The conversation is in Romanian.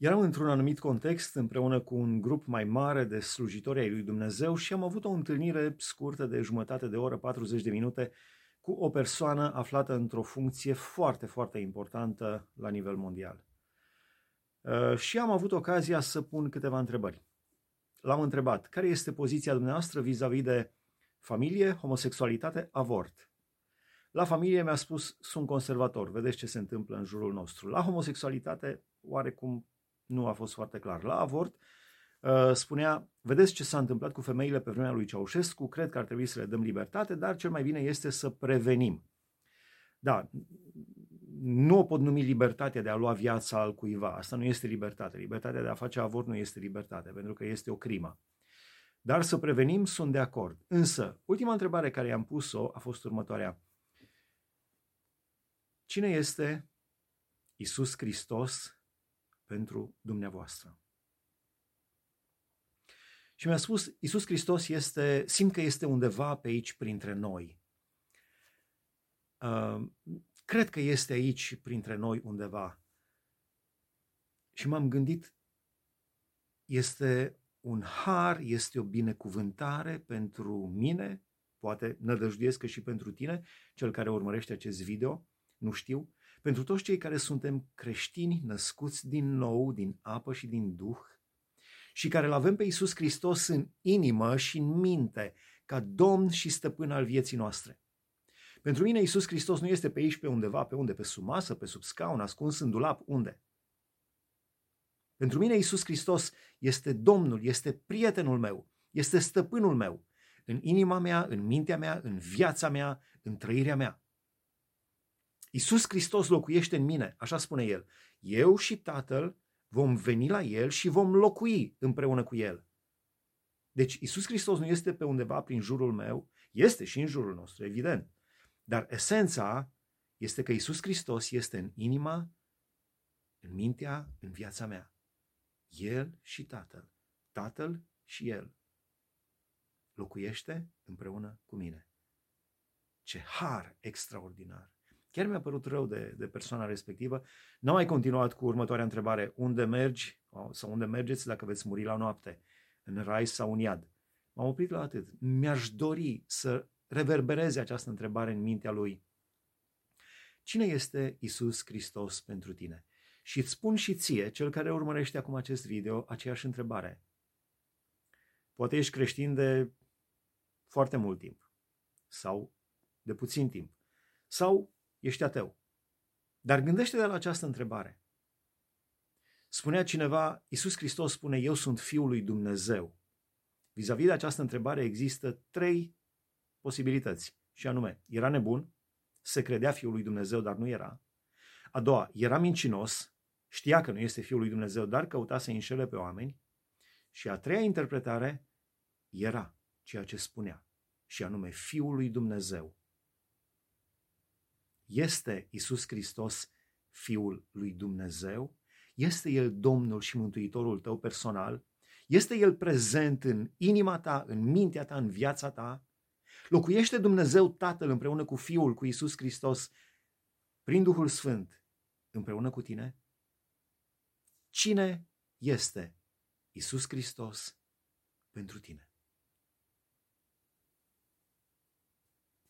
Eram într-un anumit context împreună cu un grup mai mare de slujitori ai lui Dumnezeu și am avut o întâlnire scurtă de jumătate de oră, 40 de minute, cu o persoană aflată într-o funcție foarte, foarte importantă la nivel mondial. Uh, și am avut ocazia să pun câteva întrebări. L-am întrebat, care este poziția dumneavoastră vis-a-vis de familie, homosexualitate, avort? La familie mi-a spus, sunt conservator, vedeți ce se întâmplă în jurul nostru. La homosexualitate, oarecum nu a fost foarte clar. La avort, uh, spunea, vedeți ce s-a întâmplat cu femeile pe vremea lui Ceaușescu, cred că ar trebui să le dăm libertate, dar cel mai bine este să prevenim. Da, nu o pot numi libertatea de a lua viața al cuiva. Asta nu este libertate. Libertatea de a face avort nu este libertate, pentru că este o crimă. Dar să prevenim, sunt de acord. Însă, ultima întrebare care i-am pus-o a fost următoarea. Cine este Isus Hristos pentru dumneavoastră. Și mi-a spus, Iisus Hristos este, simt că este undeva pe aici printre noi. Uh, cred că este aici printre noi undeva. Și m-am gândit, este un har, este o binecuvântare pentru mine, poate nădăjduiesc că și pentru tine, cel care urmărește acest video, nu știu, pentru toți cei care suntem creștini născuți din nou, din apă și din duh, și care îl avem pe Iisus Hristos în inimă și în minte, ca Domn și Stăpân al vieții noastre. Pentru mine Iisus Hristos nu este pe aici, pe undeva, pe unde, pe sub masă, pe sub scaun, ascuns în dulap, unde? Pentru mine Iisus Hristos este Domnul, este prietenul meu, este stăpânul meu, în inima mea, în mintea mea, în viața mea, în trăirea mea. Iisus Hristos locuiește în mine, așa spune el. Eu și Tatăl vom veni la El și vom locui împreună cu El. Deci Iisus Hristos nu este pe undeva prin jurul meu, este și în jurul nostru, evident. Dar esența este că Iisus Hristos este în inima, în mintea, în viața mea. El și Tatăl. Tatăl și El. Locuiește împreună cu mine. Ce har extraordinar! Chiar mi-a părut rău de, de persoana respectivă. Nu mai continuat cu următoarea întrebare. Unde mergi sau unde mergeți dacă veți muri la noapte? În rai sau în iad? M-am oprit la atât. Mi-aș dori să reverbereze această întrebare în mintea lui. Cine este Isus Hristos pentru tine? Și îți spun și ție, cel care urmărește acum acest video, aceeași întrebare. Poate ești creștin de foarte mult timp sau de puțin timp sau ești ateu. Dar gândește-te la această întrebare. Spunea cineva, Iisus Hristos spune, eu sunt Fiul lui Dumnezeu. Vis-a-vis de această întrebare există trei posibilități. Și anume, era nebun, se credea Fiul lui Dumnezeu, dar nu era. A doua, era mincinos, știa că nu este Fiul lui Dumnezeu, dar căuta să înșele pe oameni. Și a treia interpretare era ceea ce spunea, și anume Fiul lui Dumnezeu. Este Isus Hristos Fiul lui Dumnezeu? Este El Domnul și Mântuitorul tău personal? Este El prezent în inima ta, în mintea ta, în viața ta? Locuiește Dumnezeu Tatăl împreună cu Fiul, cu Isus Hristos, prin Duhul Sfânt, împreună cu tine? Cine este Isus Hristos pentru tine?